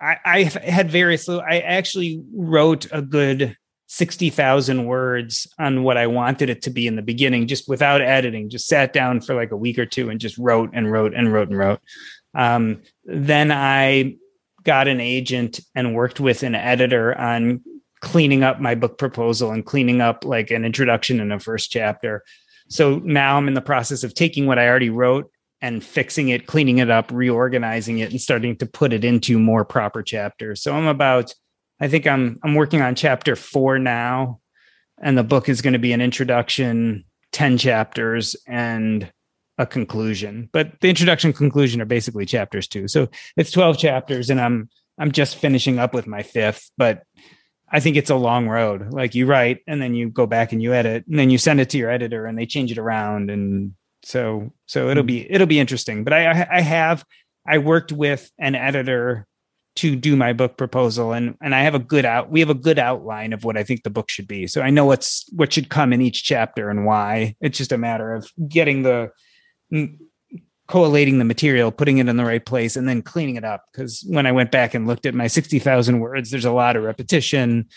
I I had various I actually wrote a good 60,000 words on what I wanted it to be in the beginning just without editing. Just sat down for like a week or two and just wrote and wrote and wrote and wrote. Um, then I got an agent and worked with an editor on cleaning up my book proposal and cleaning up like an introduction and a first chapter. So now I'm in the process of taking what I already wrote and fixing it, cleaning it up, reorganizing it, and starting to put it into more proper chapters. So I'm about, I think I'm I'm working on chapter four now, and the book is going to be an introduction, ten chapters, and a conclusion. But the introduction conclusion are basically chapters too. So it's 12 chapters, and I'm I'm just finishing up with my fifth, but I think it's a long road. Like you write and then you go back and you edit and then you send it to your editor and they change it around. And so, so it'll be, mm-hmm. it'll be interesting, but I, I have, I worked with an editor to do my book proposal and, and I have a good out, we have a good outline of what I think the book should be. So I know what's, what should come in each chapter and why it's just a matter of getting the, collating the material, putting it in the right place, and then cleaning it up. Because when I went back and looked at my 60,000 words, there's a lot of repetition,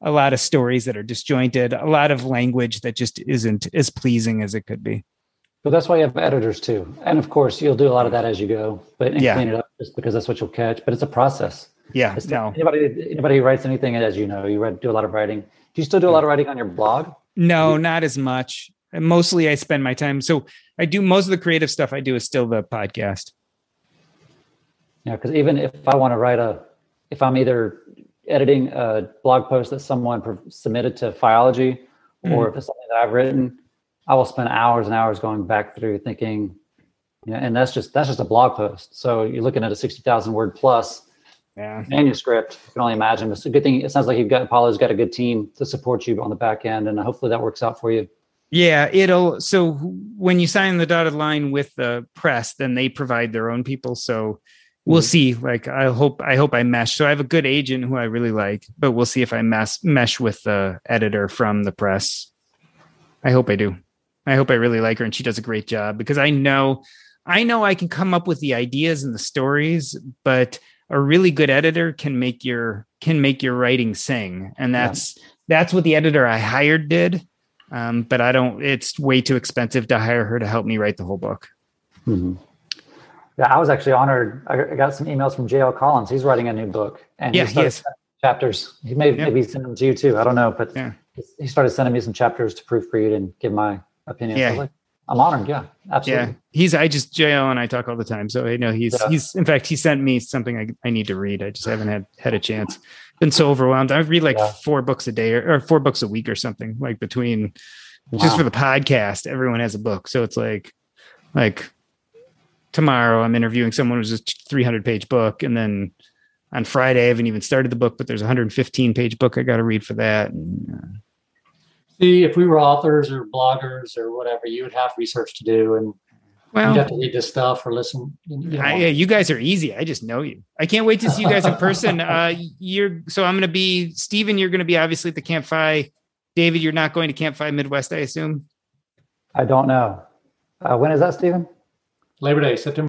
a lot of stories that are disjointed, a lot of language that just isn't as pleasing as it could be. But that's why you have editors too. And of course, you'll do a lot of that as you go, but and Yeah. clean it up just because that's what you'll catch. But it's a process. Yeah, It's no, Anybody, anybody who writes anything, as you know, you read, do a lot of writing. Do you still do a lot of writing on your blog? no, not as much. Mostly I spend my time. So I do most of the creative stuff I do is still the podcast. Yeah, because even if I want to write a, if I'm either editing a blog post that someone submitted to Fiology, or mm-hmm. if it's something that I've written, I will spend hours and hours going back through thinking, you know, and that's just that's just a blog post. So you're looking at a sixty thousand word plus Yeah. manuscript. You can only imagine. It's a good thing. It sounds like you've got Apollo's got a good team to support you on the back end, and hopefully that works out for you. Yeah, it'll so when you sign the dotted line with the press, then they provide their own people. So we'll mm-hmm. see. Like I hope I hope I mesh. So I have a good agent who I really like, but we'll see if I mesh mesh with the editor from the press. I hope I do. I hope I really like her and she does a great job because I know I know I can come up with the ideas and the stories, but a really good editor can make your can make your writing sing. And that's that's what the editor I hired did. Um, but I don't. It's way too expensive to hire her to help me write the whole book. Yeah, I was actually honored. I I got some emails from J.L. Collins. He's writing a new book, and Yeah, he he started is. chapters. He may Yeah. maybe send them to you too. I don't know, but Yeah. he started sending me some chapters to proofread and give my opinion. Yeah. I was like, I'm honored. Yeah, absolutely. Yeah, he's. I just JL and I talk all the time, so I know he's. Yeah. He's. In fact, he sent me something I, I need to read. I just haven't had had a chance. Been so overwhelmed. I read like Yeah. four books a day or, or four books a week or something. Like between just for the podcast, everyone has a book, so it's like like tomorrow I'm interviewing someone who's a 300 page book, and then on Friday I haven't even started the book, but there's a 115 page book I got to read for that. And, uh, See, if we were authors or bloggers or whatever, you would have research to do, and well, you'd have to read this stuff or listen. You know, I, yeah, you guys are easy. I just know you. I can't wait to see you guys in person. <laughs> Uh, you're so I'm going to be Steven, You're going to be obviously at the Camp Fi. David, you're not going to Camp Fi Midwest, I assume. I don't know. Uh, when is that, Stephen? Labor Day, September.